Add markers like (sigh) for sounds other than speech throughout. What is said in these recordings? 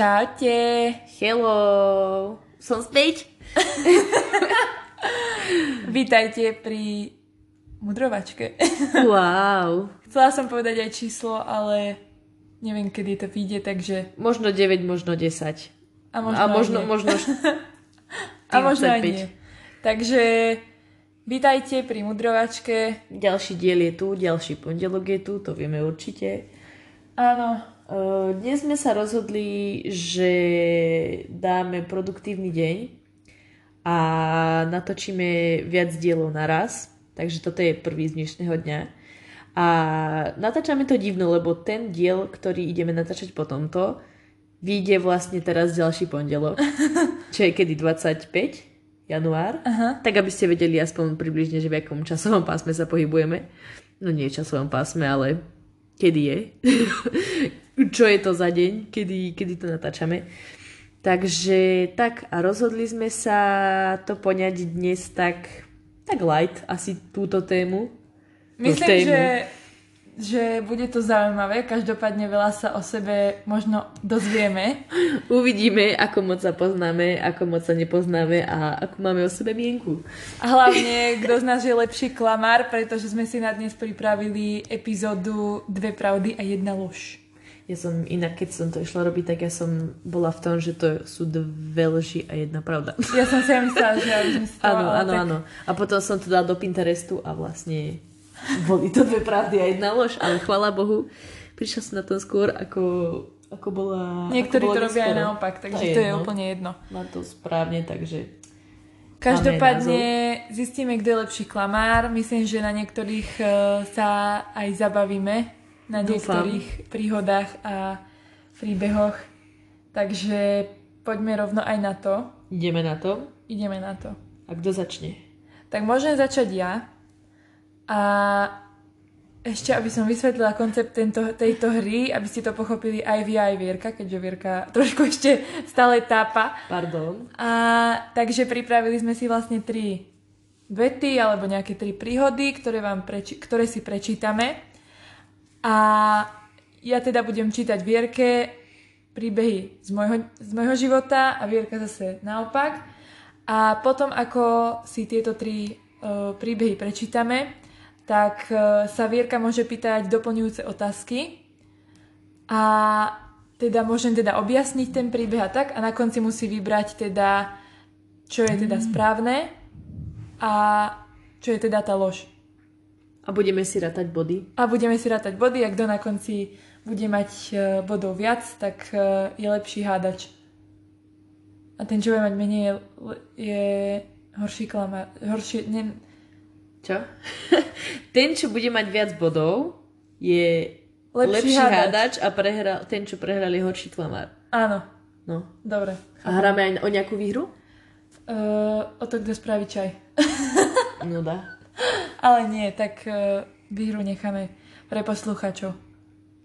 Čaute. Hello. Som späť. (laughs) Vítajte pri mudrovačke. Wow. (laughs) Chcela som povedať aj číslo, ale neviem, kedy to vyjde, takže... Možno 9, možno 10. A možno, A možno, nie. možno (laughs) A možno aj 45. nie. Takže vítajte pri mudrovačke. ďalší diel je tu, ďalší pondelok je tu, to vieme určite. Áno, Dnes sme sa rozhodli, že dáme produktívny deň a natočíme viac dielov naraz. Takže toto je prvý z dnešného dňa. A natáčame to divno, lebo ten diel, ktorý ideme natáčať po tomto, vyjde vlastne teraz ďalší pondelok, (laughs) čo je kedy 25 január. Aha. Tak aby ste vedeli aspoň približne, že v akom časovom pásme sa pohybujeme. No nie časovom pásme, ale kedy je. (laughs) čo je to za deň, kedy, kedy to natáčame. Takže tak a rozhodli sme sa to poňať dnes tak, tak light, asi túto tému. myslím, tému. že, že bude to zaujímavé. Každopádne veľa sa o sebe možno dozvieme. (laughs) Uvidíme, ako moc sa poznáme, ako moc sa nepoznáme a ako máme o sebe mienku. A hlavne, kto z nás je lepší klamár, pretože sme si na dnes pripravili epizódu Dve pravdy a jedna lož. Ja som inak, keď som to išla robiť, tak ja som bola v tom, že to sú dve lži a jedna pravda. Ja som si aj myslela, že aby sme si to... Áno, áno, áno. A potom som to dala do Pinterestu a vlastne boli to dve pravdy a jedna lož, ale chvála Bohu, prišla som na to skôr, ako, ako bola... Niektorí ako to bola robia aj naopak, takže je to je úplne jedno. Má to správne, takže... Každopádne zistíme, kto je lepší klamár. Myslím, že na niektorých eh, sa aj zabavíme. Na Dúfam. niektorých príhodách a príbehoch. Takže poďme rovno aj na to. Ideme na to. Ideme na to. A kto začne? Tak môžem začať ja. A ešte, aby som vysvetlila koncept tento, tejto hry, aby ste to pochopili aj vy, aj Vierka, keďže Vierka (laughs) trošku ešte stále tápa. Pardon. A takže pripravili sme si vlastne tri vety alebo nejaké tri príhody, ktoré, vám preči- ktoré si prečítame. A ja teda budem čítať Vierke príbehy z môjho, z môjho života a Vierka zase naopak. A potom, ako si tieto tri uh, príbehy prečítame, tak uh, sa Vierka môže pýtať doplňujúce otázky a teda môžem teda objasniť ten príbeh a tak a na konci musí vybrať teda, čo je teda správne a čo je teda tá lož. A budeme si rátať body. A budeme si rátať body a kto na konci bude mať e, bodov viac, tak e, je lepší hádač. A ten, čo bude mať menej, je, je horší klamár. Horší, ne, Čo? (laughs) ten, čo bude mať viac bodov, je Lepší lepší, hádač. hádač a prehral, ten, čo prehral, je horší klamár. áno, No. dobre. A hráme aj o nejakú výhru? Uh, o to, kto spraví čaj. (laughs) No dá. Ale nie, tak uh, výhru necháme pre posluchačov.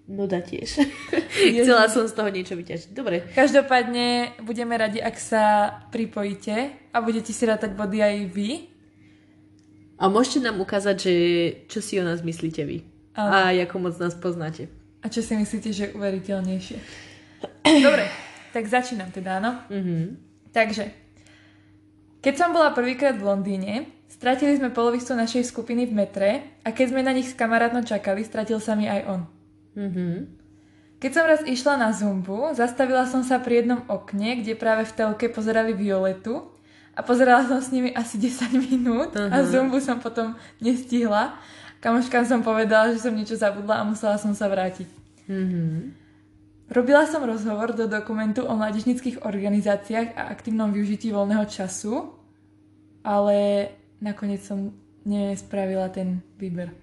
No dá tiež. (laughs) Chcela som z toho niečo vyťažiť. Dobre. Každopádne budeme radi, ak sa pripojíte a budete si rátať body aj vy. A môžete nám ukázať, že čo si o nás myslíte vy. Áno. A ako moc nás poznáte. A čo si myslíte, že je uveriteľnejšie? (coughs) Dobre, tak začínam teda, áno? Mhm. Takže, keď som bola prvýkrát v Londýne, stratili sme polovicu našej skupiny v metre a keď sme na nich s kamarátno čakali, stratil sa mi aj on. Mhm. Keď som raz išla na Zumbu, zastavila som sa pri jednom okne, kde práve v telke pozerali Violetu a pozerala som s nimi asi 10 minút a Aha. Zumbu som potom nestihla. Kamoškám som povedala, že som niečo zabudla a musela som sa vrátiť. Mhm. Robila som rozhovor do dokumentu o mládežnických organizáciách a aktívnom využití voľného času, ale nakoniec som nespravila ten výber.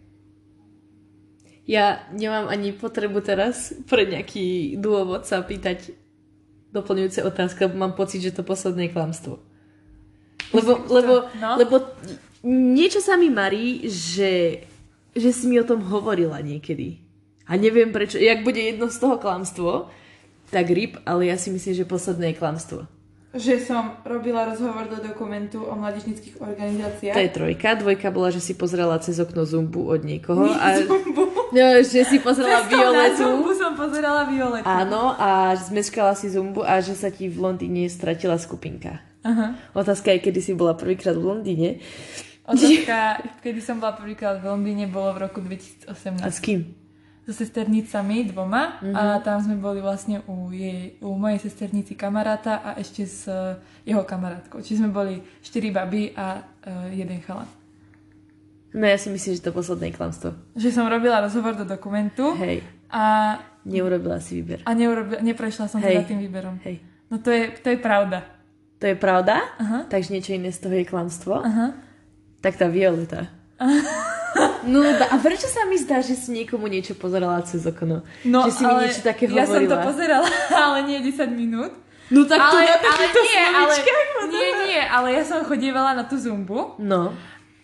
Ja nemám ani potrebu teraz pre nejaký dôvod sa pýtať doplňujúce otázky, lebo mám pocit, že to posledné je klamstvo. Lebo, lebo, no. lebo niečo sa mi marí, že, že si mi o tom hovorila niekedy. A neviem prečo, jak bude jedno z toho klamstvo, tak rip, ale ja si myslím, že posledné je klamstvo. Že som robila rozhovor do dokumentu o mládežnických organizáciách. To je trojka. Dvojka bola, že si pozrela cez okno Zumbu od niekoho. Nie a, Zumbu. (laughs) No, že si pozrela Cestou na Violetu. Zumbu som som pozerala Violetu. Áno, a zmeškala si zumbu a že sa ti v Londýne stratila skupinka. Aha. Otázka je, kedy si bola prvýkrát v Londýne. Otázka, kedy som bola prvýkrát v Londýne, bolo v roku 2018. A s kým? so sesternicami dvoma mm-hmm. a tam sme boli vlastne u, jej, u mojej sesternici kamaráta a ešte s uh, jeho kamarátkou. Čiže sme boli štyri baby a uh, jeden chalan. No ja si myslím, že to posledné klamstvo. Že som robila rozhovor do dokumentu. Hej. A... Neurobila si výber. A neurobila, neprešla som Hej. teda tým výberom. Hej. No to je, to je pravda. To je pravda? Aha. Takže niečo iné z toho je klamstvo? Aha. Tak tá Violeta. (laughs) No a prečo sa mi zdá, že si niekomu niečo pozerala cez okno? No, že si mi niečo také ja som to hovorila? pozerala, (laughs) ale nie 10 minút. No tak to ale, na ale takýchto nie, ale, nie, nie, ale ja som chodievala na tú zumbu No.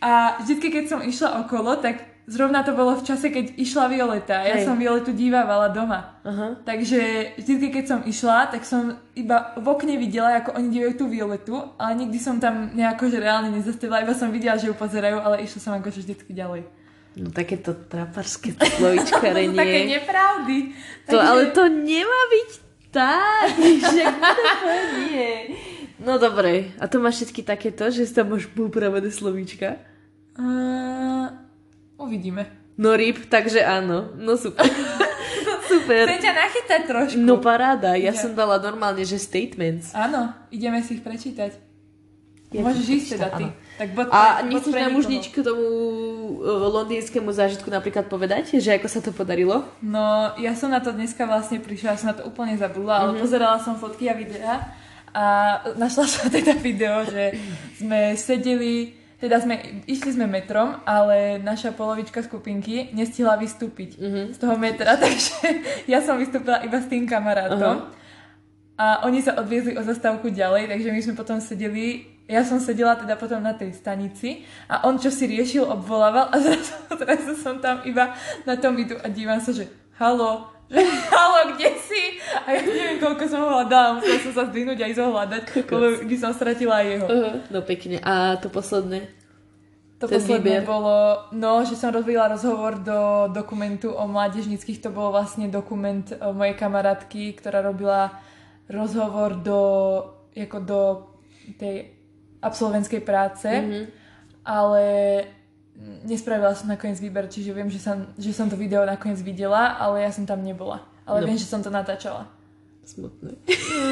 a vždy, keď som išla okolo, tak zrovna to bolo v čase, keď išla Violeta. Ja Hej. som Violetu dívávala doma. Aha. Takže vždy, keď som išla, tak som iba v okne videla, ako oni dívajú tú Violetu, ale nikdy som tam nejako že reálne nezastavila, iba som videla, že ju pozerajú, ale išla som akože vždycky ďalej. No takéto traparské To sú (laughs) také nepravdy. to, ale to nemá byť tak, (laughs) že to nie. No dobre, a to máš všetky takéto, že tam máš upravené slovíčka? Uh, uvidíme. No ryb, takže áno. No super. (laughs) super. Chcem ťa nachytať trošku. No paráda, ja Ja. som dala normálne, že statements. Áno, ideme si ich prečítať. Ja Môžeš ísť teda ty. áno. Tak bod A bod nechceš nám už nič k tomu uh, londýnskému zážitku napríklad povedať? Že ako sa to podarilo? No, ja som na to dneska vlastne prišla, som na to úplne zabudla, ale Mhm. pozerala som fotky a videá a našla som (laughs) teda video, že sme sedeli, teda sme, išli sme metrom, ale naša polovička skupinky nestihla vystúpiť Mhm. z toho metra, (laughs) takže ja som vystúpila iba s tým kamarátom. A oni sa odviezli o zastávku ďalej, takže my sme potom sedeli, ja som sedela teda potom na tej stanici a on čo si riešil, obvolával a (laughs) zrazu, zrazu som tam iba na tom videu a dívam sa, že halo, že halo, kde si? A ja neviem, koľko som ho hľadala, musela som sa zdvihnúť a ísť ho hľadať, lebo by som stratila aj jeho. Uh, no pekne. A to posledné? To ten posledné výber. bolo, no, že som robila rozhovor do dokumentu o mládežnických, to bol vlastne dokument o mojej kamarátky, ktorá robila rozhovor do, ako do tej absolventskej práce, Mhm. ale nespravila som nakoniec výber, čiže viem, že som, že som to video nakoniec videla, ale ja som tam nebola. Ale No. viem, že som to natáčala. Smutné.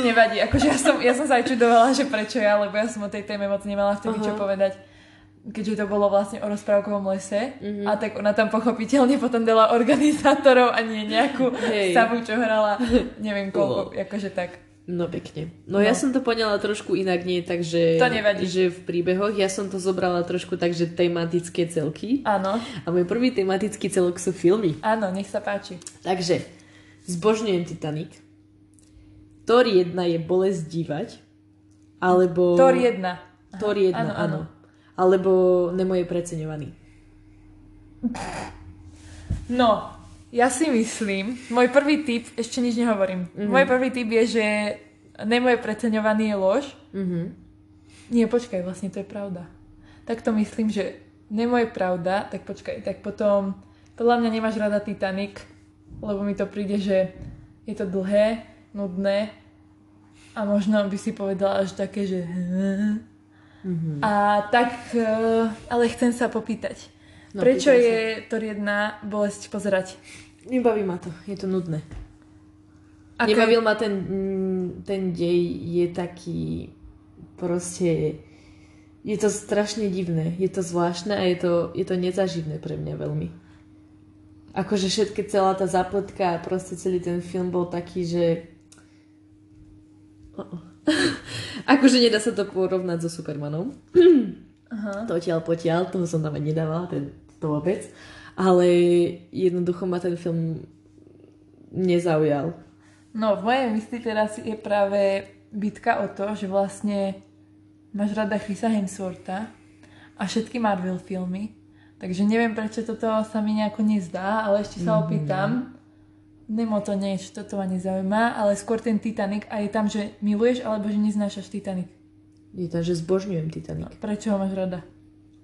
Nevadí, akože ja som, ja som sa aj čudovala, že prečo ja, lebo ja som o tej téme moc nemala vtedy čo Aha. povedať keďže to bolo vlastne o rozprávkovom lese Mhm. a tak ona tam pochopiteľne potom dala organizátorov a nie nejakú Hej. savu, čo hrala (laughs) neviem koľko, akože tak. No pekne. No, No. ja som to poňala trošku inak, nie takže... To nevadí. Že v príbehoch ja som to zobrala trošku tak, že tematické celky. Áno, A môj prvý tematický celok sú filmy. áno, nech sa páči. Takže, zbožňujem Titanic. Thor 1 je bolesť dívať. Alebo... Thor 1. Thor 1, áno, áno, áno. Alebo Nemo je preceňovaný. No, ja si myslím, môj prvý tip, ešte nič nehovorím, Mhm. môj prvý tip je, že Nemo je preceňovaný je lož. Mhm. Nie, počkaj, vlastne to je pravda. Tak to myslím, že Nemo je pravda, tak počkaj, tak potom podľa mňa nemáš rada Titanic, lebo mi to príde, že je to dlhé, nudné a možno by si povedala až také, že Mhm. a tak, eh, ale chcem sa popýtať. No, Prečo je Thor 1 bolesť pozerať? Nebaví ma to, je to nudné. Ako- Nebavil ma ten, mm, ten dej, je taký proste... Je to strašne divné, je to zvláštne a je to, je to nezaživné pre mňa veľmi. Akože všetky celá tá zapletka a proste celý ten film bol taký, že... (laughs) Akože nedá sa to porovnať so Supermanom. Aha. Totiaľ potiaľ, toho som tam aj nedávala, ten, to vôbec. Ale jednoducho ma ten film nezaujal. No, v mojej mysli teraz je práve bitka o to, že vlastne máš rada Chrisa Hemswortha a všetky Marvel filmy, takže neviem, prečo toto sa mi nejako nezdá, ale ešte sa opýtam. Nemo to nie, že toto ma nezaujíma, ale skôr ten Titanic a je tam, že miluješ alebo že neznášaš Titanic. Je to, že zbožňujem Titanic, Prečo ho máš rada?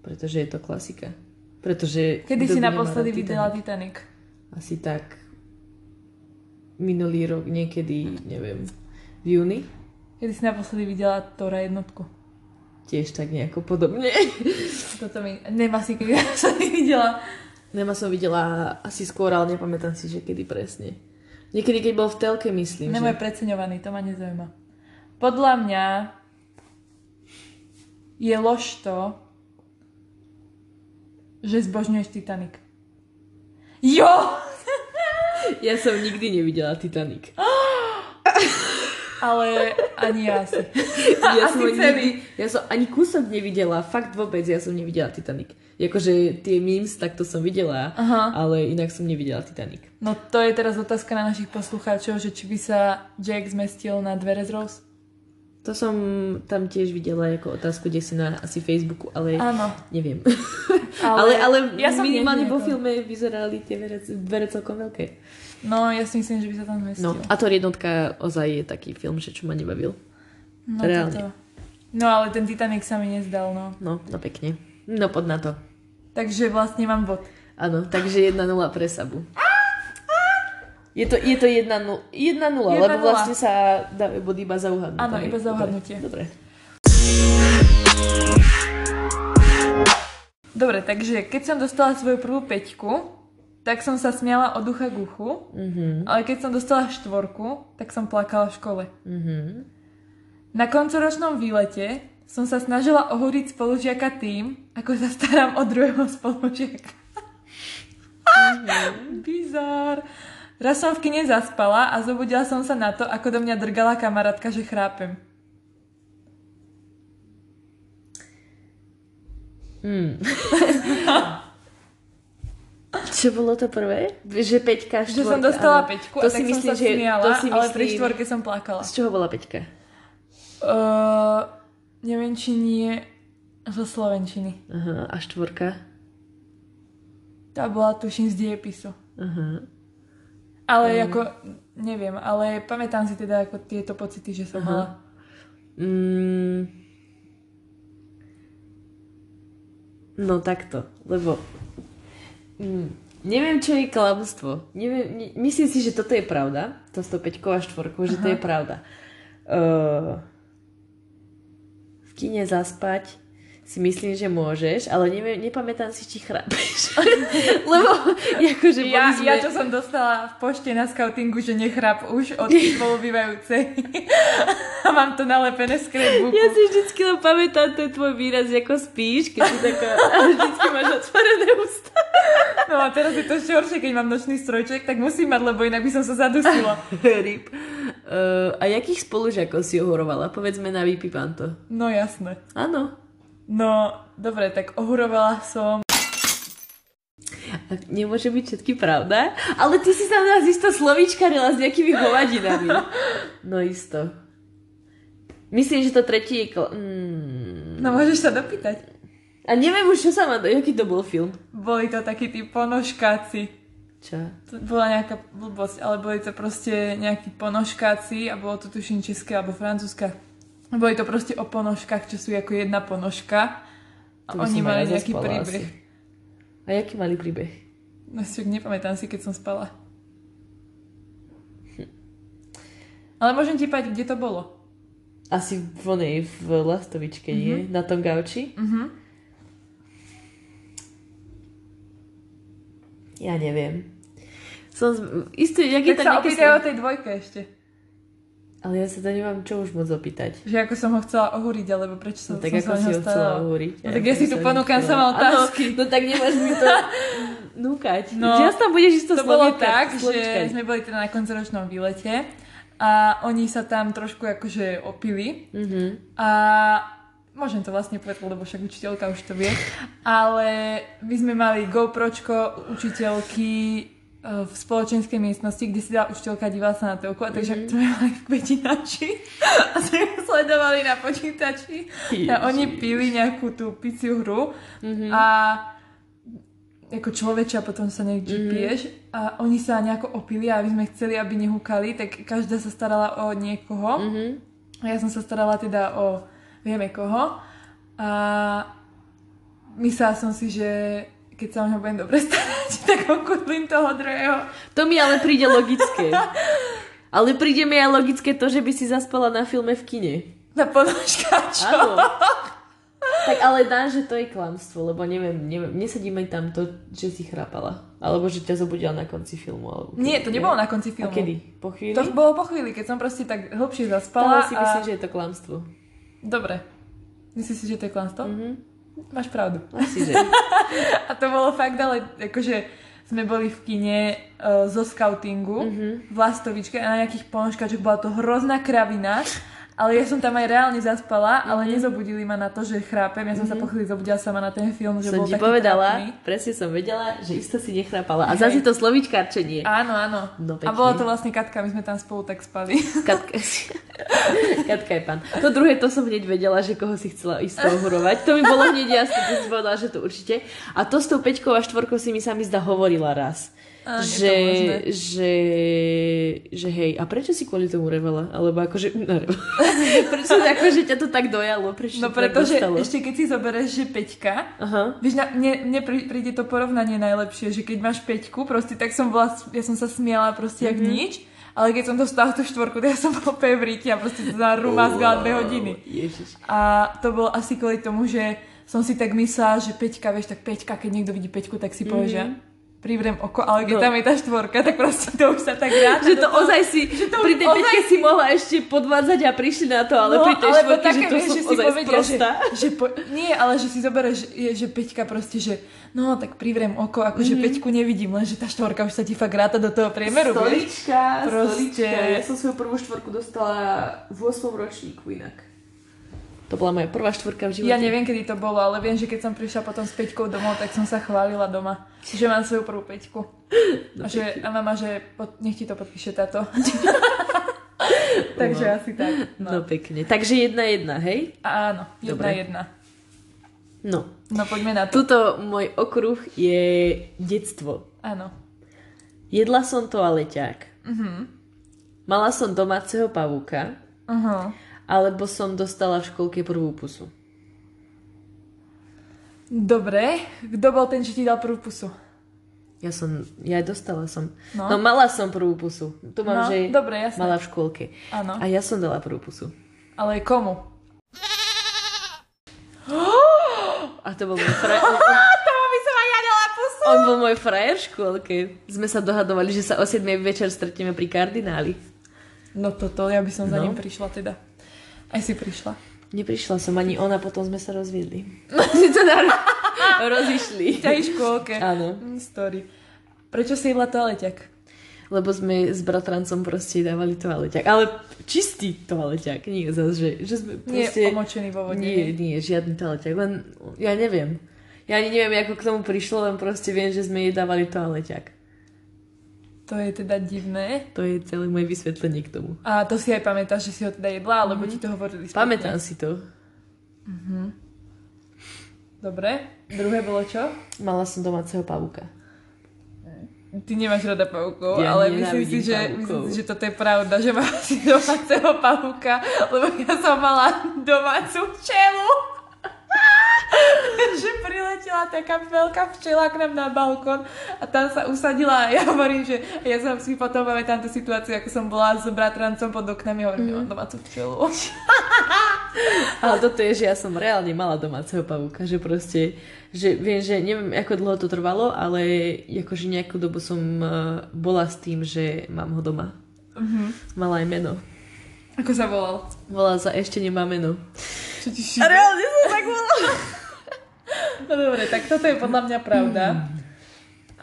pretože je to klasika. Pretože... Kedy si naposledy videla Titanic? Asi tak minulý rok, niekedy, neviem, v júni. Kedy si naposledy videla Tora jednotku? Tiež tak nejako podobne. (laughs) Toto mi... Nemá si, kedy (laughs) som videla. Nema som videla asi skôr, ale nepamätám si, že kedy presne. Niekedy, keď bol v telke, myslím, Nemo je že... preceňovaný, to ma nezaujíma. Podľa mňa je lož to, že zbožňuješ Titanic. Jo! (laughs) Ja som nikdy nevidela Titanic. (gasps) Ale ani ja si. (laughs) Ja Asi som, celý. nikdy, ja som ani kúsok nevidela, fakt vôbec, ja som nevidela Titanic. Jakože tie memes, tak to som videla, Aha. ale inak som nevidela Titanic. No to je teraz otázka na našich poslucháčov, že či by sa Jack zmestil na dvere z Rose. To som tam tiež videla ako otázku, kde si na asi Facebooku, ale Áno. neviem. (laughs) Ale, ale, ja som minimálne vo filme vyzerali tie dvere, dvere celkom veľké. No, ja si myslím, že by sa tam zmestil. No a to jednotka ozaj je taký film, že čo ma nebavil. no, reálne. toto. no ale ten Titanic sa mi nezdal, no. No, no pekne. No pod na to. Takže vlastne mám bod. Áno, takže 1-0 pre Sabu. Je to, je to 1-0, 1-0, lebo 1:0. vlastne sa dávajú body iba za uhadnutie. Áno, iba za uhadnutie. Dobre. Dobre, takže keď som dostala svoju prvú peťku, tak som sa smiala od ducha k uchu, Mhm, ale keď som dostala štvorku, tak som plakala v škole. mhm. Na koncoročnom výlete som sa snažila ohúriť spolužiaka tým, ako sa starám o druhého spolužiaka. (laughs) Bizár. Raz som v kine zaspala a zobudila som sa na to, ako do mňa drgala kamarátka, že chrápem. Mm. (laughs) Čo bolo to prvé? Že peťka, štvorka. Že som dostala áno. peťku to a tak si som myslím, sa že, smiala, to si ale pri myslím- štvorke som plakala. Z čoho bola peťka? Uh, neviem, či nie zo Slovenčiny. Aha, a štvorka? Tá bola tuším z diepisu. Aha. Ale Mm. ako, neviem, ale pamätám si teda ako tieto pocity, že som Aha. mala. Mm. No takto, lebo mm, neviem, čo je klamstvo. Neviem, ne, myslím si, že toto je pravda. To s tou peťkou a štvorkou, že to je pravda. Uh, v kine zaspať si myslím, že môžeš, ale neviem, nepamätám si, či chrápeš. (laughs) Lebo akože Ja, sme... ja, čo som dostala v pošte na scoutingu, že nechrap už od (laughs) spolubývajúcej. a mám to nalepené z scrapbooku. Ja si vždycky len pamätám ten tvoj výraz, ako spíš, keď si taká, (laughs) a vždycky máš otvorené ústa. No a teraz je to ešte horšie, keď mám nočný strojček, tak musím mať, lebo inak by som sa zadusila. Ryb. Uh, a jakých spolužiakov si ohorovala? Povedzme na Vypipanto. No jasné. Áno. No, dobre, tak ohurovala som. Nemôže byť všetky pravda, ale ty si tam nás isto slovíčkarila s nejakými hovadinami. (laughs) No isto. Myslím, že to tretí je... Kl- mm. No môžeš sa dopýtať. A neviem už, čo sa má... Jaký to bol film? Boli to takí tí ponožkáci. Čo? To bola nejaká blbosť, ale boli to proste nejakí ponožkáci a bolo to tuším české alebo francúzska. Boli to proste o ponožkách, čo sú ako jedna ponožka. A To oni mali ja nejaký príbeh. asi. A jaký mali príbeh? No si nepamätám si, keď som spala. Ale môžem ti povedať, kde to bolo. Asi v onej, v Lastovičke, nie? Na tom gauči? Mhm. Ja neviem. Som z- istý, jak je Tak to sa slo- o tej dvojke ešte. Ale ja sa to nemám čo už moc opýtať. Že ako som ho chcela ohúriť, alebo prečo som, No, tak som ako sa si ho chcela hovoriť. No tak ja si tu ponúkam sama otázky. Áno, no tak nemáš mi to núkať. No, ja tam budeš isto To bolo tak, slovíčkať. že sme boli teda na koncoročnom výlete a oni sa tam trošku akože opili Mhm. a môžem to vlastne povedať, lebo však učiteľka už to vie, ale my sme mali GoPročko učiteľky v spoločenskej miestnosti, kde si dala učiteľka dívala sa na telku a takže sme mali v kvetinači (laughs) a sme sledovali na počítači. A oni pili nejakú tú piciu hru a ako človečia potom sa niekde piješ a oni sa nejako opili a aby sme chceli, aby nehúkali, tak každá sa starala o niekoho. Mhm. a ja som sa starala teda o vieme koho. A myslela som si, že keď sa o ňa budem dobre (laughs) starať, tak okudlím toho druhého. To mi ale príde logické. Ale príde mi aj logické to, že by si zaspala na filme v kine. Na ponožkáčo. Áno. Tak ale dá, že to je klamstvo, lebo neviem, neviem, nesedí mi tam to, že si chrápala. Alebo že ťa zobudila na konci filmu. Alebo Nie, to nebolo na konci A filmu. kedy? Po chvíli? To bolo po chvíli, keď som proste tak hlbšie Ale zaspala. si a... myslím, že je to klamstvo. Dobre. Myslíš si, že to je klamstvo? Mhm. Máš pravdu. Asi, že. (laughs) A to bolo fakt, ale akože sme boli v kine uh, zo scoutingu Mhm. v Lastovičke a na nejakých ponožkačoch bola to hrozná kravina. Ale ja som tam aj reálne zaspala, ale Mhm. nezobudili ma na to, že chrápem. Ja som sa po chvíli zobudila sama na ten film, že som bol ti taký povedala, trápny. presne som vedela, že isto si nechrápala. A zase to slovíčkarčenie. Áno, áno. No, a bola to vlastne Katka, my sme tam spolu tak spali. (laughs) Katka, Katka je pán. To druhé, to som hneď vedela, že koho si chcela ísť ohurovať. To mi bolo hneď jasné, to si povedala, že to určite. A to s tou peťkou a štvorkou si mi sa mi zdá hovorila raz. To že, že, že hej, a prečo si kvôli tomu revala? Alebo akože, (laughs) (laughs) prečo akože ťa to tak dojalo? Prečo No pretože ešte keď si zoberieš, že Peťka, Aha. Vieš, na, mne, mne prí- príde to porovnanie najlepšie, že keď máš peťku, proste tak som bola, ja som sa smiala proste jak Mhm. nič, ale keď som dostala tú štvorku, tak ja som bola úplne v ríti a proste to na rumazgala dve hodiny. Ježiš. A to bolo asi kvôli tomu, že som si tak myslela, že peťka, vieš, tak peťka, keď niekto vidí peťku, tak si povie, že privrem oko, ale keď. No. tam je tá štvorka, tak proste to už sa tak ráta. Že to toho. ozaj si, to pri tej ozaj peťke si mohla ešte podvádzať a prišli na to, ale no, pri tej štvorke, že to vieš, som že si ozaj povedia, že, že po, nie, ale že si zoberieš, je, že Peťka proste, že no tak privrem oko, akože Mhm. mm-hmm. Peťku nevidím, len že tá štvorka už sa ti fakt ráta do toho priemeru, vieš? Stolička, Proste. stolička. Ja som svoju prvú štvorku dostala v 8. ročníku inak. To bola moja prvá štvorka v živote. Ja neviem, kedy to bolo, ale viem, že keď som prišla potom s Peťkou domov, tak som sa chválila doma, že mám svoju prvú Peťku. (laughs) A, že, a mama, že pod, nech ti to podpíše táto. (laughs) Takže Wow. asi tak. No. No. pekne. Takže jedna jedna, hej? Áno, jedna Dobre. jedna. No. No poďme na to. Tuto môj okruh je detstvo. Áno. Jedla som toaleťák. Mhm. Mala som domáceho pavúka, Uh-huh. Alebo som dostala v školke prvú pusu. Dobre, kto bol ten, čo ti dal prvú pusu? Ja som, ja aj dostala som. No, No. mala som prvú pusu. Tu mám, No, že dobre, jasné. mala v škôlke. Áno. A ja som dala prvú pusu. Ale komu? (gasps) A to bol môj frajer. (gasps) On, on, Tomu by som aj ja dala pusu! on bol môj frajer v škôlke. Sme sa dohadovali, že sa o 7 večer stretneme pri kardináli. No toto, ja by som za No. ním prišla teda. Aj si prišla. Neprišla som ani ona, potom sme sa rozviedli. (laughs) (laughs) rozišli. Ťa škôlke. Áno. Mm, Story. Prečo si jedla toaleťak? Lebo sme s bratrancom proste dávali toaleťak. Ale čistý toaleťak. Nie zase, že, že sme Nie proste... omočený vo vode. Nie, nie, žiadny toaleťak. Len, ja neviem. Ja ani neviem, ako k tomu prišlo, len proste viem, že sme jej dávali toaleťak. To je teda divné. To je celé moje vysvetlenie k tomu. A to si aj pamätáš, že si ho teda jedla, alebo ti to hovorili spätne? Pamätám si to. Dobre. Druhé bolo čo? Mala som domáceho pavúka. Ty nemáš rada pavúkov, Ja ale myslím si, že, myslím si, že toto je pravda, že máš (laughs) si domáceho pavúka, lebo ja som mala domácu včelu. (laughs) že priletela taká veľká včela k nám na balkón a tam sa usadila a ja hovorím, že ja som si potom pamätám tú situáciu, ako som bola s bratrancom pod oknami a hovorím, mm. domácu včelu. (laughs) Ale toto je, že ja som reálne mala domáceho pavúka, že proste, že viem, že neviem, ako dlho to trvalo, ale akože nejakú dobu som eh, bola s tým, že mám ho doma. Mhm. Mala aj meno. Ako sa volal? Volá sa Ešte nemá meno. Čo ti A reálne som tak volala. (laughs) No dobre, tak toto je podľa mňa pravda.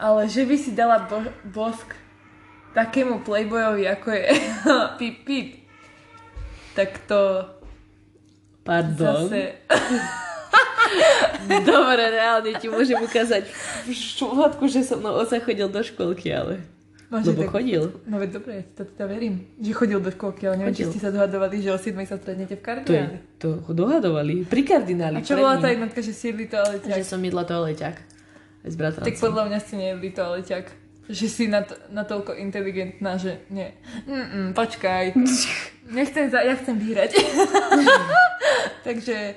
Ale že by si dala bo- bosk takému playboyovi, ako je (laughs) Pip Pip, tak to Pardon. zase... Dobre, reálne ti môžem ukázať šuhatku, že som mnou osa chodil do školky, ale... Môže Lebo tak- chodil. No veď dobre, ja to teda verím, že chodil do školky, ale neviem, či Chodil. ste sa dohadovali, že o 7 sa stretnete v To, je, kardináli. to dohadovali. Pri kardináli. A čo bola tá jednotka, že si jedli to ale Že som jedla toaleťak. S bratrancom. Tak podľa mňa ste nejedli to ale Že si na to, natoľko inteligentná, že nie. Mm-mm, počkaj. (laughs) Nechcem za, ja chcem vyhrať. (laughs) Takže...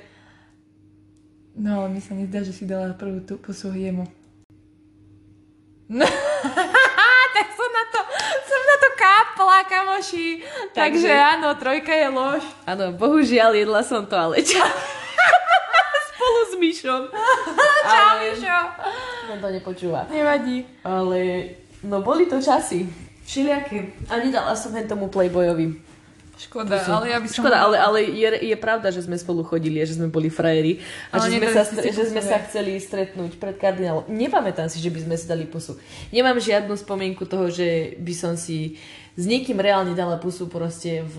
No ale mi sa nezdá, že si dala prvú tú pusu jemu. (laughs) tak som na to, som na to kamoši. Takže, Takže áno, trojka je lož. Áno, bohužiaľ jedla som to, ale? (laughs) Spolu s Myšom. (laughs) Čau, Mišo. No to nepočúva. Nevadí. Ale, no boli to časy. Všelijaké. A nedala som hen tomu Playboyovi. Škoda, ale ja by som... Škoda, ale, ale je, je pravda, že sme spolu chodili a že sme boli frajeri a Ale že sme, sa, že sme sa chceli stretnúť pred kardinálom. Nepamätám si, že by sme si dali pusu. Nemám žiadnu spomienku toho, že by som si s niekým reálne dala pusu proste v,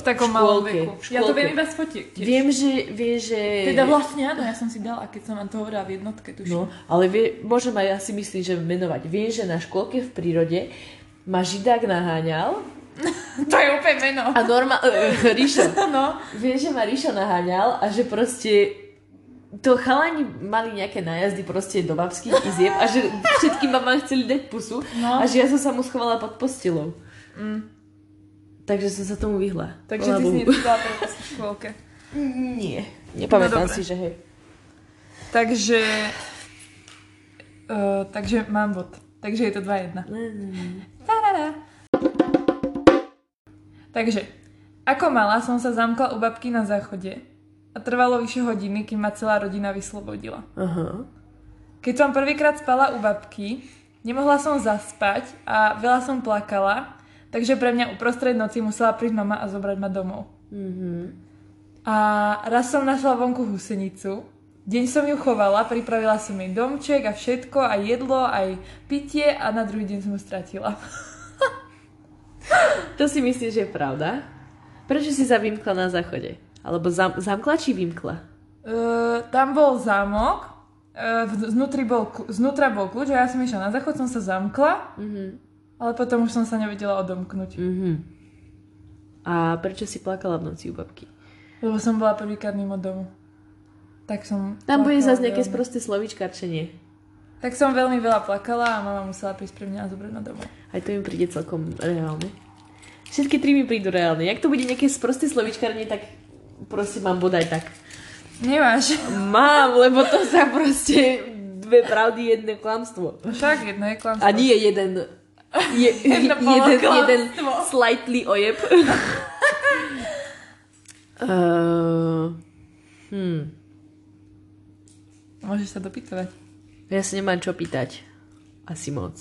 V takom malom veku. Ja to viem iba z fotiek. Viem, že, vie, že... Teda vlastne áno, ja som si dala, keď som vám to hovorila v jednotke, tuším. No, ale vie, môžem aj ja si myslím, že menovať. Viem, že na škôlke v prírode ma židák naháňal (laughs) To je úplne meno. a normál... Uh, Ríšo. (laughs) No. Viem, že ma Ríšo naháňal a že proste to chalani mali nejaké nájazdy proste do babských izieb a že všetkým babám chceli dať pusu No. a že ja som sa mu schovala pod postelou. Takže som sa tomu vyhla. Takže Chvála ty si Bohu. nedala v škôlke. Nie. Nepamätám No, dobre. si, že hej. Takže... Uh, takže mám bod. Takže je to 2-1. Tarara. Takže, ako malá som sa zamkla u babky na záchode a trvalo vyše hodiny, kým ma celá rodina vyslobodila. Aha. Keď som prvýkrát spala u babky, nemohla som zaspať a veľa som plakala, takže pre mňa uprostred noci musela prísť mama a zobrať ma domov. Mhm. A raz som našla vonku husenicu, deň som ju chovala, pripravila som jej domček a všetko, aj jedlo, aj pitie a na druhý deň som ju stratila. (laughs) To si myslíš, že je pravda? Prečo si sa vymkla na záchode? Alebo zam, zamkla či vymkla? Uh, tam bol zámok, uh, znútri bol, znútra bol kľúč a ja som išla na záchod, som sa zamkla, Mhm. ale potom už som sa nevedela odomknúť. Mhm. A prečo si plakala v noci u babky? Lebo som bola prvýkrát mimo domu. Tak som... Tam bude zase nejaké sprosté slovíčkarčenie. Tak Tak som veľmi veľa plakala a mama musela prísť pre mňa a zobrať ma domov. Aj to mi príde celkom reálne. Všetky tri mi prídu reálne. Jak to bude nejaké sprosté slovíčkarenie, tak proste mám bodaj tak. Nemáš. Mám, lebo to sa proste dve pravdy, jedno klamstvo. Však jedno je klamstvo. A nie jeden je, (laughs) Jedno jeden, poloklamstvo. jeden slightly ojeb. uh, (laughs) hmm. Môžeš sa dopytovať. Ja sa nemám čo pýtať. Asi moc.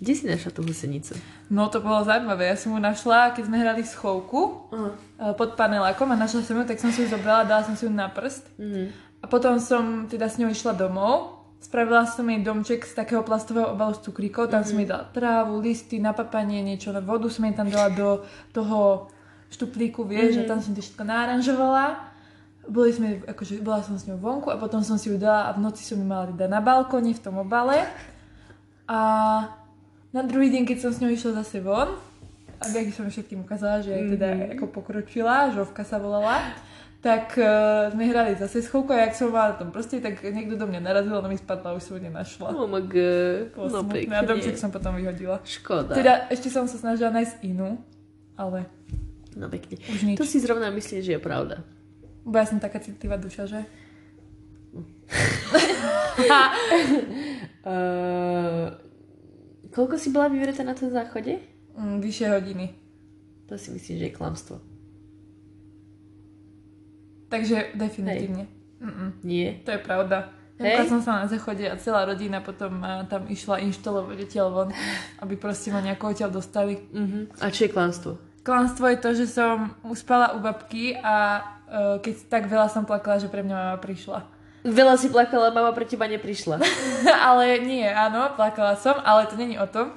Kde si našla tú husenicu? No to bolo zaujímavé. Ja som ju našla, keď sme hrali schovku Uh-huh. pod panelákom a našla som ju, tak som si ju zobrala, dala som si ju na prst. Uh-huh. A potom som teda s ňou išla domov. Spravila som jej domček z takého plastového obalu s cukríkov. Tam som jej dala trávu, listy, napapanie, niečo. Vodu som jej tam dala do toho štuplíku, vieš, a tam som to všetko náranžovala. Boli sme, akože bola som s ňou vonku a potom som si ju dala a v noci som ju mala teda na balkóne v tom obale. A na druhý deň, keď som s ňou išla zase von, aby som všetkým ukázala, že aj teda ako pokročila, žovka sa volala, tak uh, sme hrali zase schovku a jak som mala na tom proste, tak niekto do mňa narazil, ona mi spadla, už som ju nenašla. Oh my god. No smutné a pekne. domček som potom vyhodila. Škoda. Teda ešte som sa snažila nájsť inú, ale No pekne. To si zrovna myslíš, že je pravda. Bo ja som taká citlivá duša, že? Uh, (laughs) koľko si bola vyvretá na tom záchode? Mm, vyššie hodiny. To si myslím, že je klamstvo. Takže definitívne. Mm-mm, Nie? to je pravda. Hej. Hej. som sa na záchode a celá rodina potom uh, tam išla inštalovať odtiaľ von, aby proste ma nejako odtiaľ dostali. Uh-huh. A čo je klamstvo? Klamstvo je to, že som uspala u babky a keď tak veľa som plakala, že pre mňa mama prišla. Veľa si plakala, mama pre teba neprišla. (laughs) ale nie, áno, plakala som, ale to není o tom.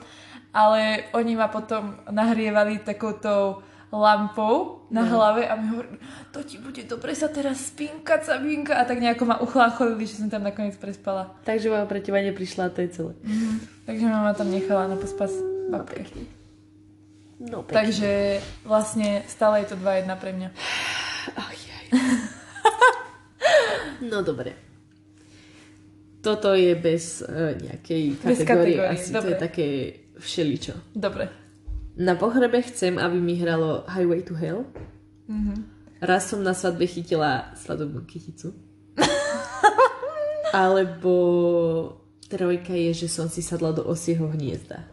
Ale oni ma potom nahrievali takouto lampou na hlave a mi hovorili, to ti bude dobre sa teraz spinkať, Sabinka. A tak nejako ma uchlácholili, že som tam nakoniec prespala. Takže mama pre teba neprišla a to je celé. Takže mama tam nechala na pospas babke. No pekne. Takže vlastne stále je to 2-1 pre mňa. Ach, jaj. no dobre. Toto je bez uh, nejakej Bez kategórie. kategórie, Asi to dobre. je také všeličo. Dobre. Na pohrebe chcem, aby mi hralo Highway to Hell. Mhm. Raz som na svadbe chytila svadobnú kyticu. (laughs) Alebo Trojka je, že som si sadla do osieho hniezda.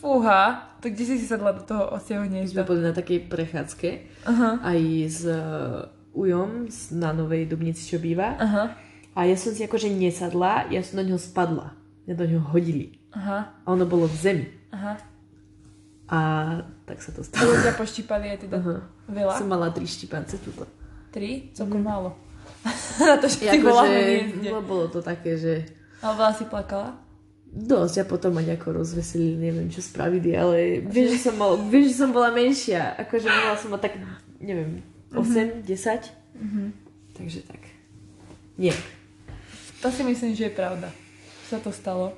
Fúha, to kde si si sadla do toho osieho My sme hniezda? boli na takej prechádzke Aha, aj s uh, Ujom z- na Novej Dubnici, čo býva. aha, A ja som si akože nesadla, ja som do ňoho spadla. Ja do ňoho hodili. aha, A ono bolo v zemi. aha. A tak sa to stalo. ľudia poštípali aj teda Aha. veľa. Som mala tri štipance tuto. Tri? Celkom málo. (laughs) Na to, že ty Jako, bola že, no, bolo to také, že Ale veľa si plakala? Dosť a potom ma nejako rozveselili, neviem čo spravili, ale vieš, že som, mal, vieš, že som bola menšia. Akože mala som tak, neviem, 8, 10. Mhm. Takže tak. Nie. To si myslím, že je pravda. Sa to stalo.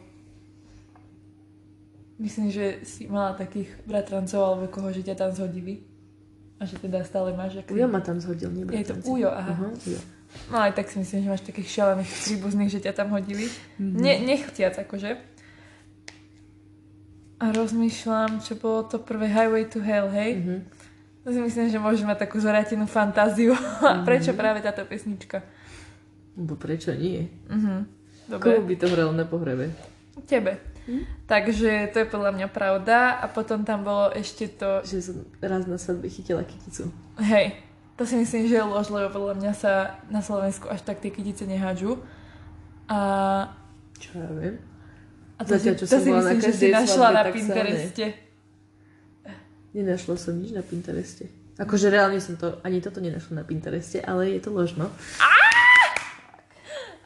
Myslím, že si mala takých bratrancov alebo koho, že ťa tam zhodili. A že teda stále máš aký... Ujo ma tam zhodil, nie Je to bratranci. Ujo, aha. Aha, Ujo. No aj tak si myslím, že máš takých šialených príbuzných, že ťa tam hodili. Mm-hmm. Ne, nechciac akože. A rozmýšľam, čo bolo to prvé Highway to Hell, hej? Mhm. To si myslím, že môžeš mať takú zoratenú fantáziu. (laughs) A prečo práve táto pesnička? Bo prečo nie? Mhm. Dobre. Komu by to hralo na pohrebe? Tebe. Takže to je podľa mňa pravda. A potom tam bolo ešte to, Že som raz na svadbe chytila kyticu. hej, to si myslím, že je lož, lebo podľa mňa sa na Slovensku až tak tie kytice nehádžu. A, Čo ja viem. a to, Zatiaľ, si, čo to som si bola na myslím, že si našla na Pintereste. Nenašla som nič na Pintereste. Akože reálne som to, ani toto nenašla na Pintereste, ale je to ložno.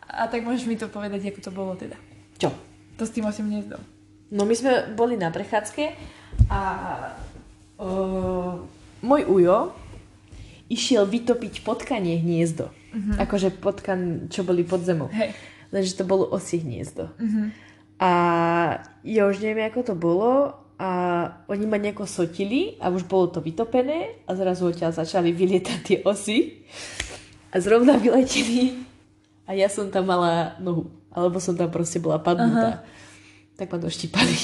A tak môžeš mi to povedať, ako to bolo teda. Čo? To s tým 8 hniezdom. No my sme boli na prechádzke a o, môj ujo išiel vytopiť potkanie hniezdo. Mm-hmm. Akože potkan, čo boli pod zemou. Hej. Lenže to bolo osie hniezdo. Mhm. A ja už neviem, ako to bolo a oni ma nejako sotili a už bolo to vytopené a zrazu odtiaľ začali vylietať tie osy a zrovna vyleteli a ja som tam mala nohu. Alebo som tam proste bola padnutá. Tak ma doštípali.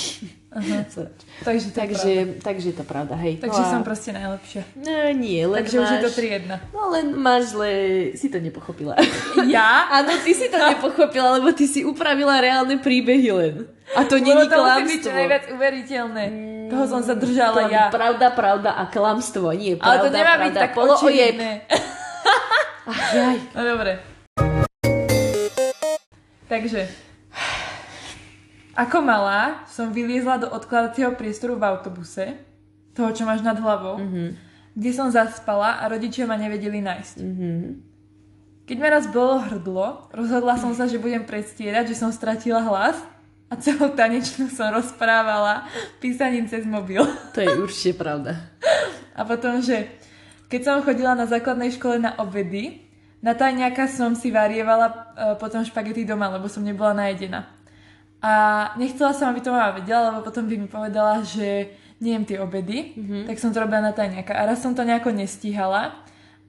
Aha. Takže to takže, pravda. takže je to pravda, hej. Takže no a... som proste najlepšia. No nie, len Takže máš... už je to 3-1. No len máš zle... Si to nepochopila. (laughs) Ja? Áno, ty si to nepochopila, lebo ty si upravila reálne príbehy len. A to Lebo je to byť klamstvo. najviac uveriteľné. Toho som sa držala To byť ja. Pravda, pravda a klamstvo. Nie, Ale pravda, to nemá byť pravda, tak poloojeb. očividné. (laughs) Ach, jaj. No dobre. Takže. Ako malá som vyliezla do odkladacieho priestoru v autobuse, toho, čo máš nad hlavou, mm-hmm. kde som zaspala a rodičia ma nevedeli nájsť. Mhm. Keď ma raz bolo hrdlo, rozhodla som sa, že budem predstierať, že som stratila hlas a celú tanečnú som rozprávala písaním cez mobil. (laughs) To je určite pravda. A potom, že keď som chodila na základnej škole na obedy, na tajňaka som si varievala e, potom špagety doma, lebo som nebola najedená. A nechcela som, aby to mama vedela, lebo potom by mi povedala, že nejem tie obedy, mm-hmm. tak som to robila na tajňaka. A raz som to nejako nestíhala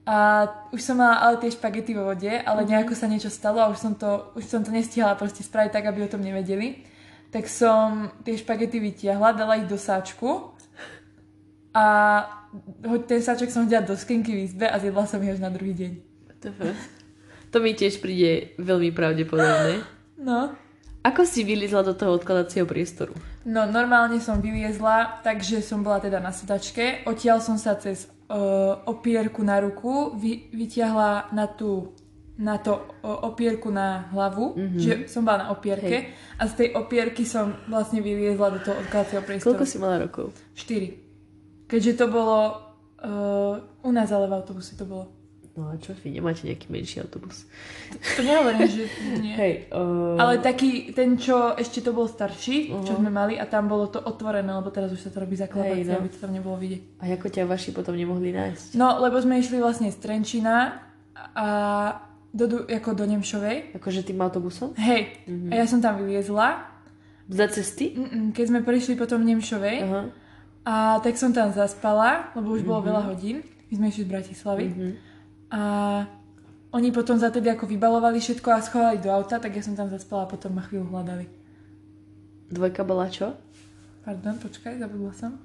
a už som mala ale tie špagety vo vode, ale mm-hmm. nejako sa niečo stalo a už som to, už som to nestíhala proste spraviť tak, aby o tom nevedeli. Tak som tie špagety vytiahla, dala ich do sáčku a ten sáčok som hodila do skenky v izbe a zjedla som ich až na druhý deň. To mi tiež príde veľmi pravdepodobné. No. Ako si vylizla do toho odkladacieho priestoru? No, normálne som vyliezla, takže som bola teda na sedačke. Odtiaľ som sa cez uh, opierku na ruku vy, vytiahla na tú na to uh, opierku na hlavu, mm-hmm. že som bola na opierke Hej. a z tej opierky som vlastne vyliezla do toho odkladacieho priestoru. Koľko si mala rokov? 4. Keďže to bolo uh, u nás, ale v autobuse to bolo. No a čo, vy nemáte nejaký menší autobus? To nehovorím, že nie. Hej, uh... Ale taký, ten, čo ešte to bol starší, uh-huh. čo Mhm. sme mali a tam bolo to otvorené, lebo teraz už sa to robí zakladacie, Hej, no. aby to tam nebolo vidieť. A ako ťa vaši potom nemohli nájsť? No, lebo sme išli vlastne z Trenčína a do, ako do Nemšovej. Akože tým autobusom? Hej, uh-huh. a ja som tam vyliezla, Za cesty? Mm-mm, keď sme prišli potom v Nemšovej Aha. a tak som tam zaspala, lebo už bolo Mhm. veľa hodín. My sme išli z Bratislavy. Mhm. A oni potom za tedy ako vybalovali všetko a schovali do auta, tak ja som tam zaspala a potom ma chvíľu hľadali. Dvojka bola čo? Pardon, počkaj, zabudla som.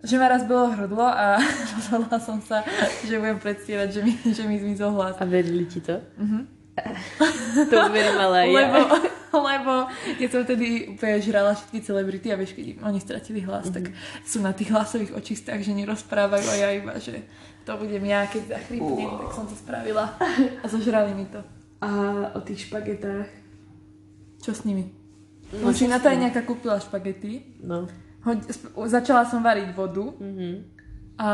Že ma raz bolo hrdlo a (laughs) rozhodla som sa, že budem predstierať, že mi, že mi zmizol hlas. A verili ti to? Mhm. (laughs) To verím ale aj ja. lebo, (laughs) lebo keď som vtedy úplne žrala všetky celebrity a vieš, keď oni stratili hlas, mm-hmm. tak sú na tých hlasových očistách, že nerozprávajú a ja iba, že to budem ja, keď zachrypnem, tak som to spravila a zožrali mi to. A o tých špagetách? Čo s nimi? No, No, či čo na s to aj nejaká kúpila špagety. No. Hoď, sp- začala som variť vodu Mhm. a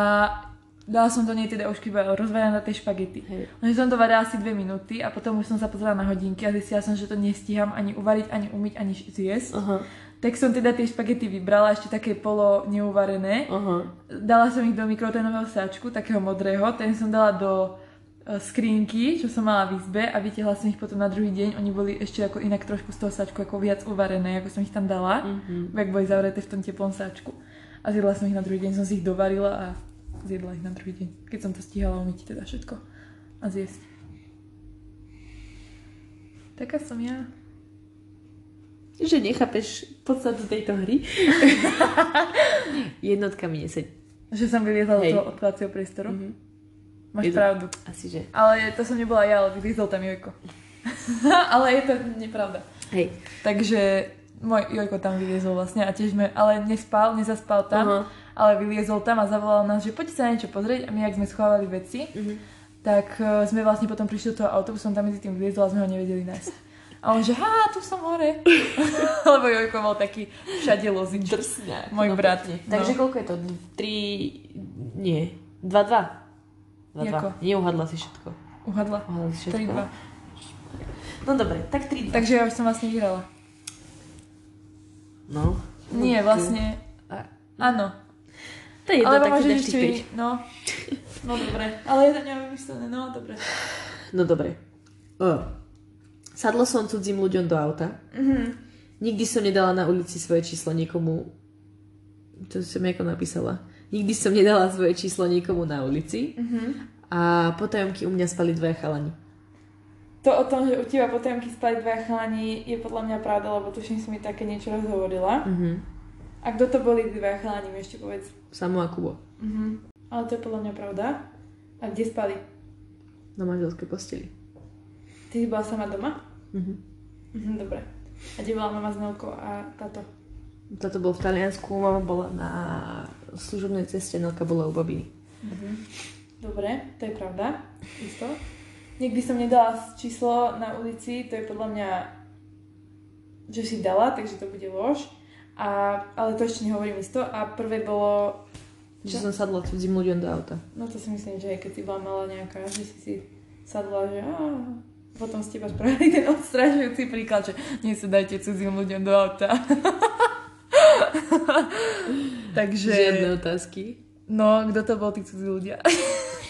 dala som do nej teda už iba rozvarené tie špagety. Hej. Lenže som to varila asi dve minúty a potom už som sa pozerala na hodinky a zistila som, že to nestíham ani uvariť, ani umyť, ani zjesť. Aha. Tak som teda tie špagety vybrala, ešte také polo neuvarené. Aha. Dala som ich do mikroténového sáčku, takého modrého, ten som dala do e, skrinky, čo som mala v izbe a vytiahla som ich potom na druhý deň. Oni boli ešte ako inak trošku z toho sáčku ako viac uvarené, ako som ich tam dala, Mhm. jak boli zavreté v tom teplom sáčku. A zjedla som ich na druhý deň, som si ich dovarila a zjedla ich na druhý deň, keď som to stihala umyť teda všetko a zjesť. Taká som ja. Že nechápeš podstatu tejto hry? (laughs) Jednotka mi neseď. Že som vyliezla do toho odkladacieho priestoru. Mhm. Máš Je to- pravdu. Asi, že. Ale to som nebola ja, ale vyliezol tam Jojko. (laughs) ale je to nepravda. Hej. Takže môj Jojko tam vyliezol vlastne a tiež sme, ale nespal, nezaspal tam, Aha. ale vyliezol tam a zavolal nás, že poďte sa na niečo pozrieť a my, ak sme schovávali veci, Mhm. tak uh, sme vlastne potom prišli do toho autobusu, on tam medzi tým vyliezol a sme ho nevedeli nájsť. A on že, ha, tu som hore. (laughs) Lebo Jojko bol taký všade lozič. Drsňák. Môj brat. pekne. No. Takže koľko je to? Tri... Nie. Dva, dva. Dva, Jako? dva. Neuhadla si všetko. Uhadla. Uhadla si všetko. 3-2. No dobre, tak tri, dva. Takže ja už som vlastne vyhrala. No. Nie, vlastne, áno. To je jedno, tak ešte... vy- No, (laughs) no dobre. Ale je to nevymyslené, no dobre. No dobre. O. Sadla som cudzím ľuďom do auta. Mhm. Nikdy som nedala na ulici svoje číslo niekomu... To som ako napísala. Nikdy som nedala svoje číslo niekomu na ulici. Mhm. A potajomky u mňa spali dvaja chalani. To o tom, že u teba potajomky spali dvaja chalani, je podľa mňa pravda, lebo tuším si mi také niečo raz hovorila. Mhm. A kto to boli dvaja chalani, mi ešte povedz. Samo a Kubo. Mhm. Ale to je podľa mňa pravda. A kde spali? Na manželskej posteli. Ty si bola sama doma? Mhm. Mhm, dobre. A kde bola mama s Nelkou a táto? Toto bol v Taliansku, mama bola na služobnej ceste, Nelka bola u babiny. Mhm. Dobre, to je pravda. Isto. Nikdy som nedala číslo na ulici, to je podľa mňa, že si dala, takže to bude lož. A, ale to ešte nehovorím isto. A prvé bolo, Že som sadla cudzím ľuďom do auta. no to si myslím, že aj keď si bola malá nejaká, že si si sadla, že á, potom ste teba spravili ten odstrašujúci príklad, že nesedajte cudzím ľuďom do auta. (laughs) takže... Žiadne otázky. No, kto to bol tí cudzí ľudia? (laughs)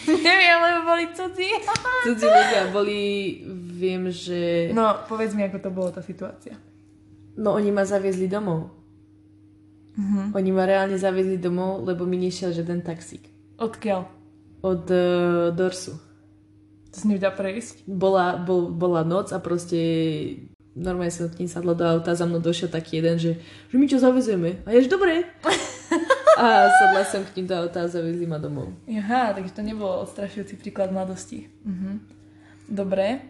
Neviem, lebo boli cudzí. (laughs) Cudzí ľudia boli, viem, že... No, povedz mi, ako to bolo tá situácia. No oni ma zaviezli domov. Mhm. Oni ma reálne zaviezli domov, lebo mi nešiel žiaden taxík. Odkiaľ? Od uh, Dorsu. To si nedá prejsť? Bola, bol, bola noc a proste normálne som k ním sadla do auta, za mnou došiel taký jeden, že, že my čo zavezujeme. A ja, že dobre. (laughs) a sadla som k ním do auta a zaviezli ma domov. Aha, takže to nebolo odstrašujúci príklad mladosti. Mhm. Dobre.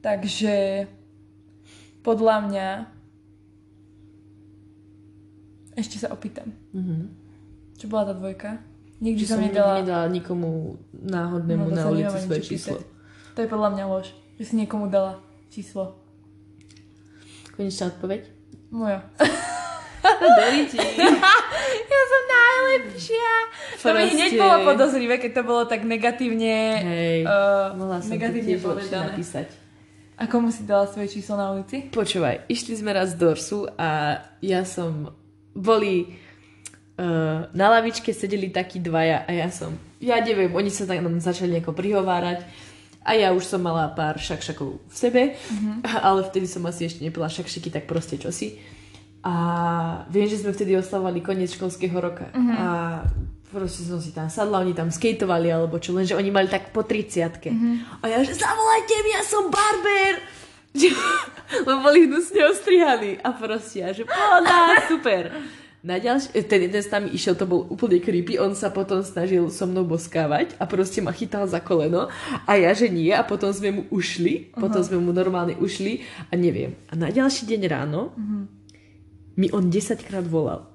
Takže podľa mňa ešte sa opýtam. Mhm. Čo bola tá dvojka? Nikdy som som nedala... nedala nikomu náhodnému No, na ulici svoje číslo. pýtať. To je podľa mňa lož. Že si niekomu dala číslo. Konečná odpoveď? Moja. (laughs) Darí ti. (laughs) Ja som najlepšia. To mi hneď Proste. bolo podozrivé, keď to bolo tak negatívne, Hej, uh, mohla som negatívne povedané. napísať. A komu si dala svoje číslo na ulici? Počúvaj, išli sme raz do Dorsu a ja som... Boli... Uh, na lavičke sedeli takí dvaja a ja som... Ja neviem, oni sa tak nám začali nejako prihovárať a ja už som mala pár šakšakov v sebe, Mhm. ale vtedy som asi ešte nepila šakšiky, tak proste čosi. A viem, že sme vtedy oslavovali koniec školského roka Mhm. a proste som si tam sadla, oni tam skateovali alebo čo, lenže oni mali tak po 30 Mhm. A ja, že zavolajte mi, ja som barber! (laughs) Lebo boli hnusne ostrihaní. A proste, ja, že pohoda, super. (laughs) na ďalš- ten jeden s nami išiel, to bol úplne creepy, on sa potom snažil so mnou boskávať a proste ma chytal za koleno a ja, že nie a potom sme mu ušli, uh-huh. potom sme mu normálne ušli a neviem. A na ďalší deň ráno uh-huh. mi on 10 krát volal.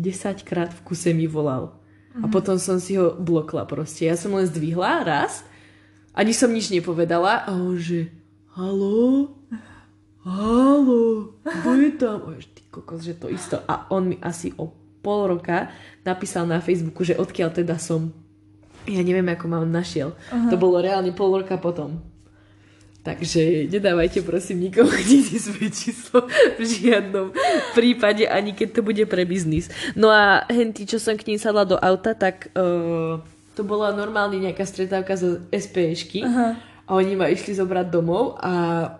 10 krát v kuse mi volal. Uh-huh. A potom som si ho blokla proste. Ja som len zdvihla raz, ani som nič nepovedala a on že halo, halo, kto je tam? A ty kokos, že to isto. A on mi asi o pol roka napísal na Facebooku, že odkiaľ teda som. Ja neviem, ako ma on našiel. Aha. To bolo reálne pol roka potom. Takže nedávajte prosím nikomu (laughs) kde svoje číslo v žiadnom prípade, ani keď to bude pre biznis. No a henty, čo som k ním sadla do auta, tak uh, to bola normálne nejaká stretávka zo SPŠky. Aha a oni ma išli zobrať domov a...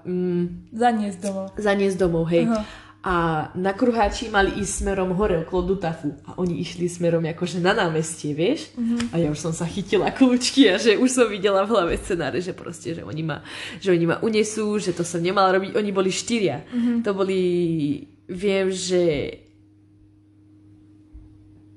Mm, zaniesť domov. Zaniesť domov, hej. Aha. A na kruháči mali ísť smerom hore okolo Dutafu. A oni išli smerom akože na námestie, vieš? Uh-huh. A ja už som sa chytila kľúčky a že už som videla v hlave scenáre, že proste, že oni ma, že oni ma unesú, že to som nemala robiť. Oni boli štyria. Uh-huh. To boli, viem, že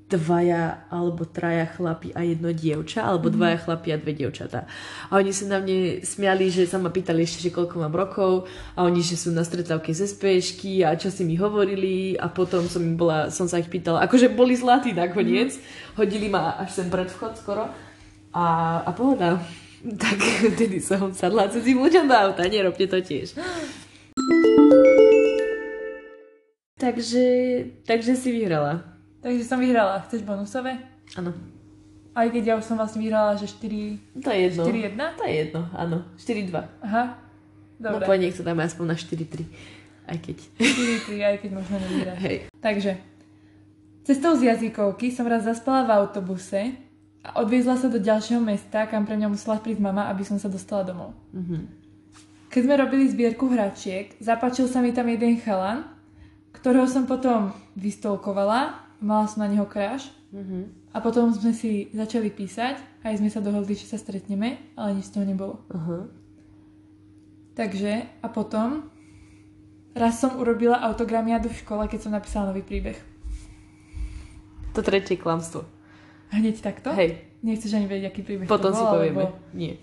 dvaja alebo traja chlapi a jedno dievča, alebo mm-hmm. dvaja chlapi a dve dievčatá. A oni sa na mne smiali, že sa ma pýtali ešte, že koľko mám rokov a oni, že sú na stretávke ze spešky a čo si mi hovorili a potom som im bola, som sa ich pýtala, akože boli zlatí nakoniec, mm-hmm. hodili ma až sem pred vchod skoro a, a pohoda. (laughs) Tak vtedy som sadla cudzím ľuďom do auta, nerobte to tiež. (gasps) Takže, takže si vyhrala. Takže som vyhrala. Chceš bonusové? Áno. Aj keď ja už som vlastne vyhrala, že 4... To je jedno. 4-1? To je jedno, áno. 4-2. Aha. Dobre. No poď nech to dáme aspoň na 4-3. Aj keď. 4-3, aj keď možno nevyhráš. Hej. Takže. Cestou z jazykovky som raz zaspala v autobuse a odviezla sa do ďalšieho mesta, kam pre mňa musela prísť mama, aby som sa dostala domov. Mm-hmm. Keď sme robili zbierku hračiek, zapačil sa mi tam jeden chalan, ktorého som potom vystolkovala mala som na neho kráš mm-hmm. a potom sme si začali písať a aj sme sa dohodli, že sa stretneme, ale nič z toho nebolo. Uh-huh. Takže a potom raz som urobila autogramiadu v škole, keď som napísala nový príbeh. To tretie klamstvo. Hneď takto? Hej. Nechceš ani vedieť, aký príbeh Potom to bol, si povieme. Alebo... Nie.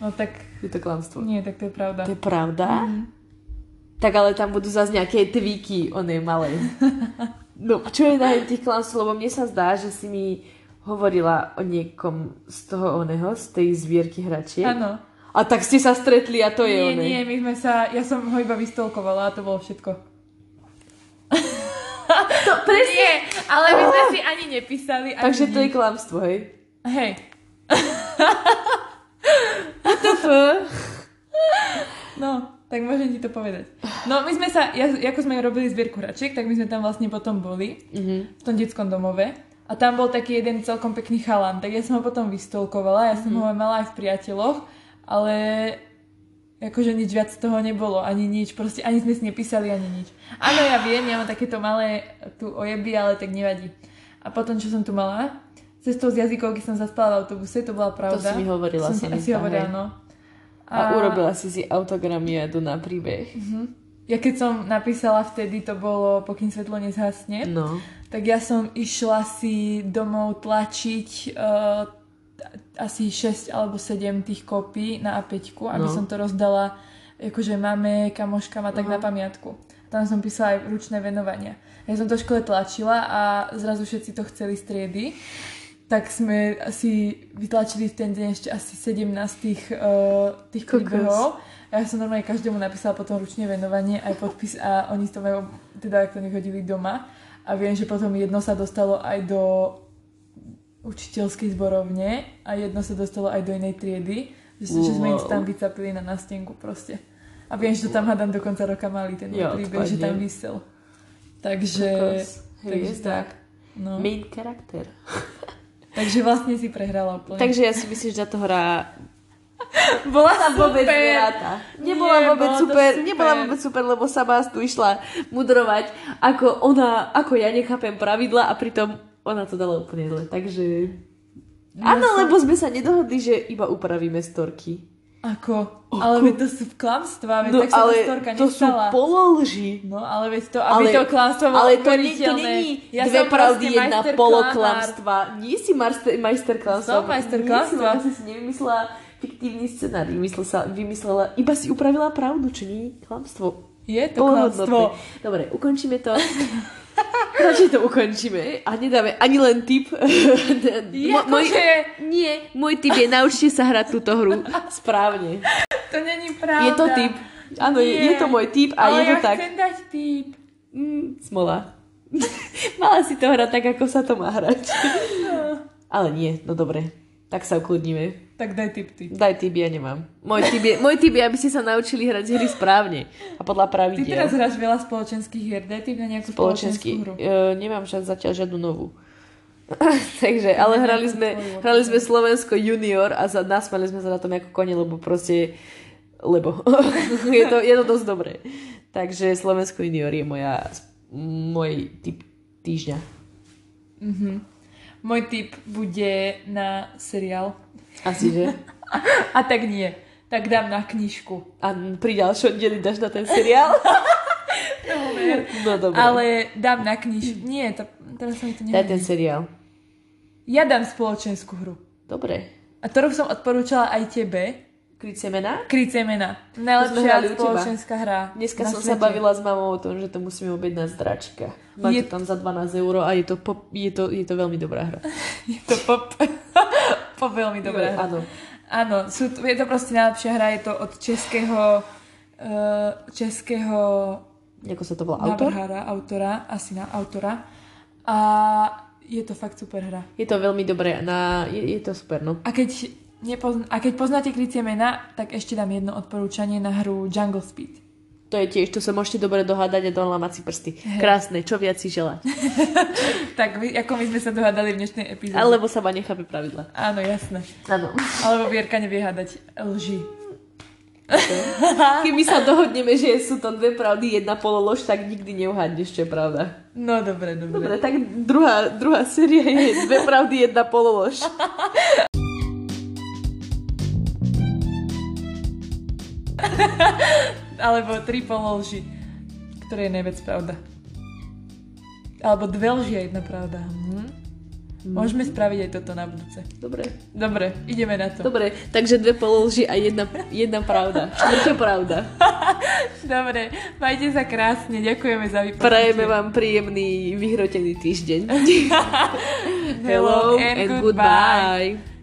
No tak... Je to klamstvo. Nie, tak to je pravda. To je pravda? Mm. Tak ale tam budú zase nejaké tvíky, oné malé. (laughs) No, čo je na tých klamstv, lebo mne sa zdá, že si mi hovorila o niekom z toho oného, z tej zbierky hračiek. Áno. A tak ste sa stretli a to nie, je oné. Nie, my sme sa, ja som ho iba vystolkovala a to bolo všetko. (laughs) to presne. Nie, ale my sme si ani nepísali. Ani Takže to je klamstvo, hej? Hej. no. Tak môžem ti to povedať. No my sme sa, ja, ako sme robili zbierku hračiek, tak my sme tam vlastne potom boli, mm-hmm. v tom detskom domove. A tam bol taký jeden celkom pekný chalan, tak ja som ho potom vystolkovala, ja som mm-hmm. ho mala aj v priateľoch, ale akože nič viac z toho nebolo, ani nič, proste ani sme si nepísali, ani nič. Áno, ja viem, ja mám takéto malé tu ojeby, ale tak nevadí. A potom, čo som tu mala, cestou z jazykovky som zaspala v autobuse, to bola pravda. To si mi hovorila. Som ti asi hovorila, no. A, a urobila si si autogramiadu na príbeh. Uh-huh. Ja keď som napísala vtedy, to bolo pokým svetlo nezhasne, no. tak ja som išla si domov tlačiť uh, asi 6 alebo 7 tých kopí na A5, aby no. som to rozdala akože máme, kamoškám a tak uh-huh. na pamiatku. Tam som písala aj ručné venovania. Ja som to v škole tlačila a zrazu všetci to chceli striedy tak sme si vytlačili v ten deň ešte asi 17 tých, uh, tých príbehov. Ja som normálne každému napísala potom ručne venovanie aj podpis a oni to majú, teda ak to nechodili doma. A viem, že potom jedno sa dostalo aj do učiteľskej zborovne a jedno sa dostalo aj do inej triedy. Že, wow. že sme ich tam vycapili na nástenku proste. A viem, že to tam hádam do konca roka mali ten ja, príbeh, že tam vysel. Takže, takže tak. No. Main charakter. (laughs) Takže vlastne si prehrala úplne. Takže ja si myslím, že táto hra (laughs) bola sa vôbec neráta. Nebola Nie, vôbec super, super, nebola vôbec super, lebo sa vás tu išla mudrovať, ako ona, ako ja nechápem pravidla a pritom ona to dala úplne zle. Takže... Ja Áno, som... lebo sme sa nedohodli, že iba upravíme storky. Ako? Ale veď to sú klamstvá, veď No tak sa ale storka to sú nestala. pololži. No ale veď to, aby Ale- to klamstvo bolo Ale to, nie, to není Ja dve som pravdy, jedna poloklamstva. Nie si majster, majster klamstva. Som majster klamstva. lebo si si nevymyslela fiktívny scenár. Vymyslela, sa, vymyslela, iba si upravila pravdu, čo nie klamstvo. Je to klamstvo. Dobre, ukončíme to. (laughs) Radšej to ukončíme a nedáme ani len tip. Mo- Akože, Nie, môj tip je naučte sa hrať túto hru správne. to není pravda. Je to tip. Áno, je, je to môj tip a ale je to ja tak. chcem dať tip. Mm, smola. (laughs) Mala si to hrať tak, ako sa to má hrať. Ale nie, no dobre. Tak sa ukludníme. Tak daj tip ty. Daj tip, ja nemám. Môj tip je, môj tip je aby ste sa naučili hrať hry správne. A podľa Ty pravidiel. teraz hráš veľa spoločenských hier, daj tip na nejakú spoločenskú hru. E, nemám však zatiaľ žiadnu novú. (laughs) Takže, ale hrali sme, hrali sme Slovensko junior a za, nasmali sme sa na tom ako kone, lebo proste, lebo (laughs) je, to, je to dosť dobré. Takže Slovensko junior je moja, môj typ týždňa. Mhm. Môj tip bude na seriál. Asi, že? (laughs) A tak nie. Tak dám na knižku. A pri ďalšom dieli dáš na ten seriál? (laughs) No dobre. Ale dám na knižku. Nie, to, teraz sa mi to Daj ten seriál. Ja dám spoločenskú hru. Dobre. A ktorú som odporúčala aj tebe. Kryť semena. To sme Najlepšia spoločenská hra. Dneska som sa svete. bavila s mamou o tom, že to musíme objednať z dračka. Má Je- to tam za 12 eur a je to, pop, je to, je to veľmi dobrá hra. (laughs) Je to pop. (laughs) pop veľmi dobrá hra. Áno. Áno, sú, je to proste najlepšia hra. Je to od českého uh, českého Ako sa to volá? Autor? autora, asi na autora. A je to fakt super hra. Je to veľmi dobré. Na, je, je to super, no. A keď, nepozn- a keď poznáte krycie mena, tak ešte dám jedno odporúčanie na hru Jungle Speed. To je tiež, to sa môžete dobre dohádať a dolamať si prsty. Krásne, čo viac si želať. (laughs) Tak my, ako my sme sa dohádali v dnešnej epizóde. Alebo sa ma nechápe pravidla. Áno, jasné. Áno. Alebo Vierka nevie hádať lži. Keby sa dohodneme, že sú to dve pravdy, jedna pololož, tak nikdy neuhádneš, čo je pravda. No dobre, dobre. Dobre, tak druhá, druhá séria je dve pravdy, jedna pololož. (laughs) (laughs) Alebo tri pololži, ktoré je najviac pravda. Alebo dve lži a jedna pravda. Hm? Môžeme spraviť aj toto na budúce. Dobre. Dobre, ideme na to. Dobre, takže dve pololži a jedna, jedna pravda. Štvrťa pravda. (laughs) Dobre, majte sa krásne, ďakujeme za vypočutie. Prajeme vám príjemný, vyhrotený týždeň. (laughs) Hello and, and goodbye. goodbye.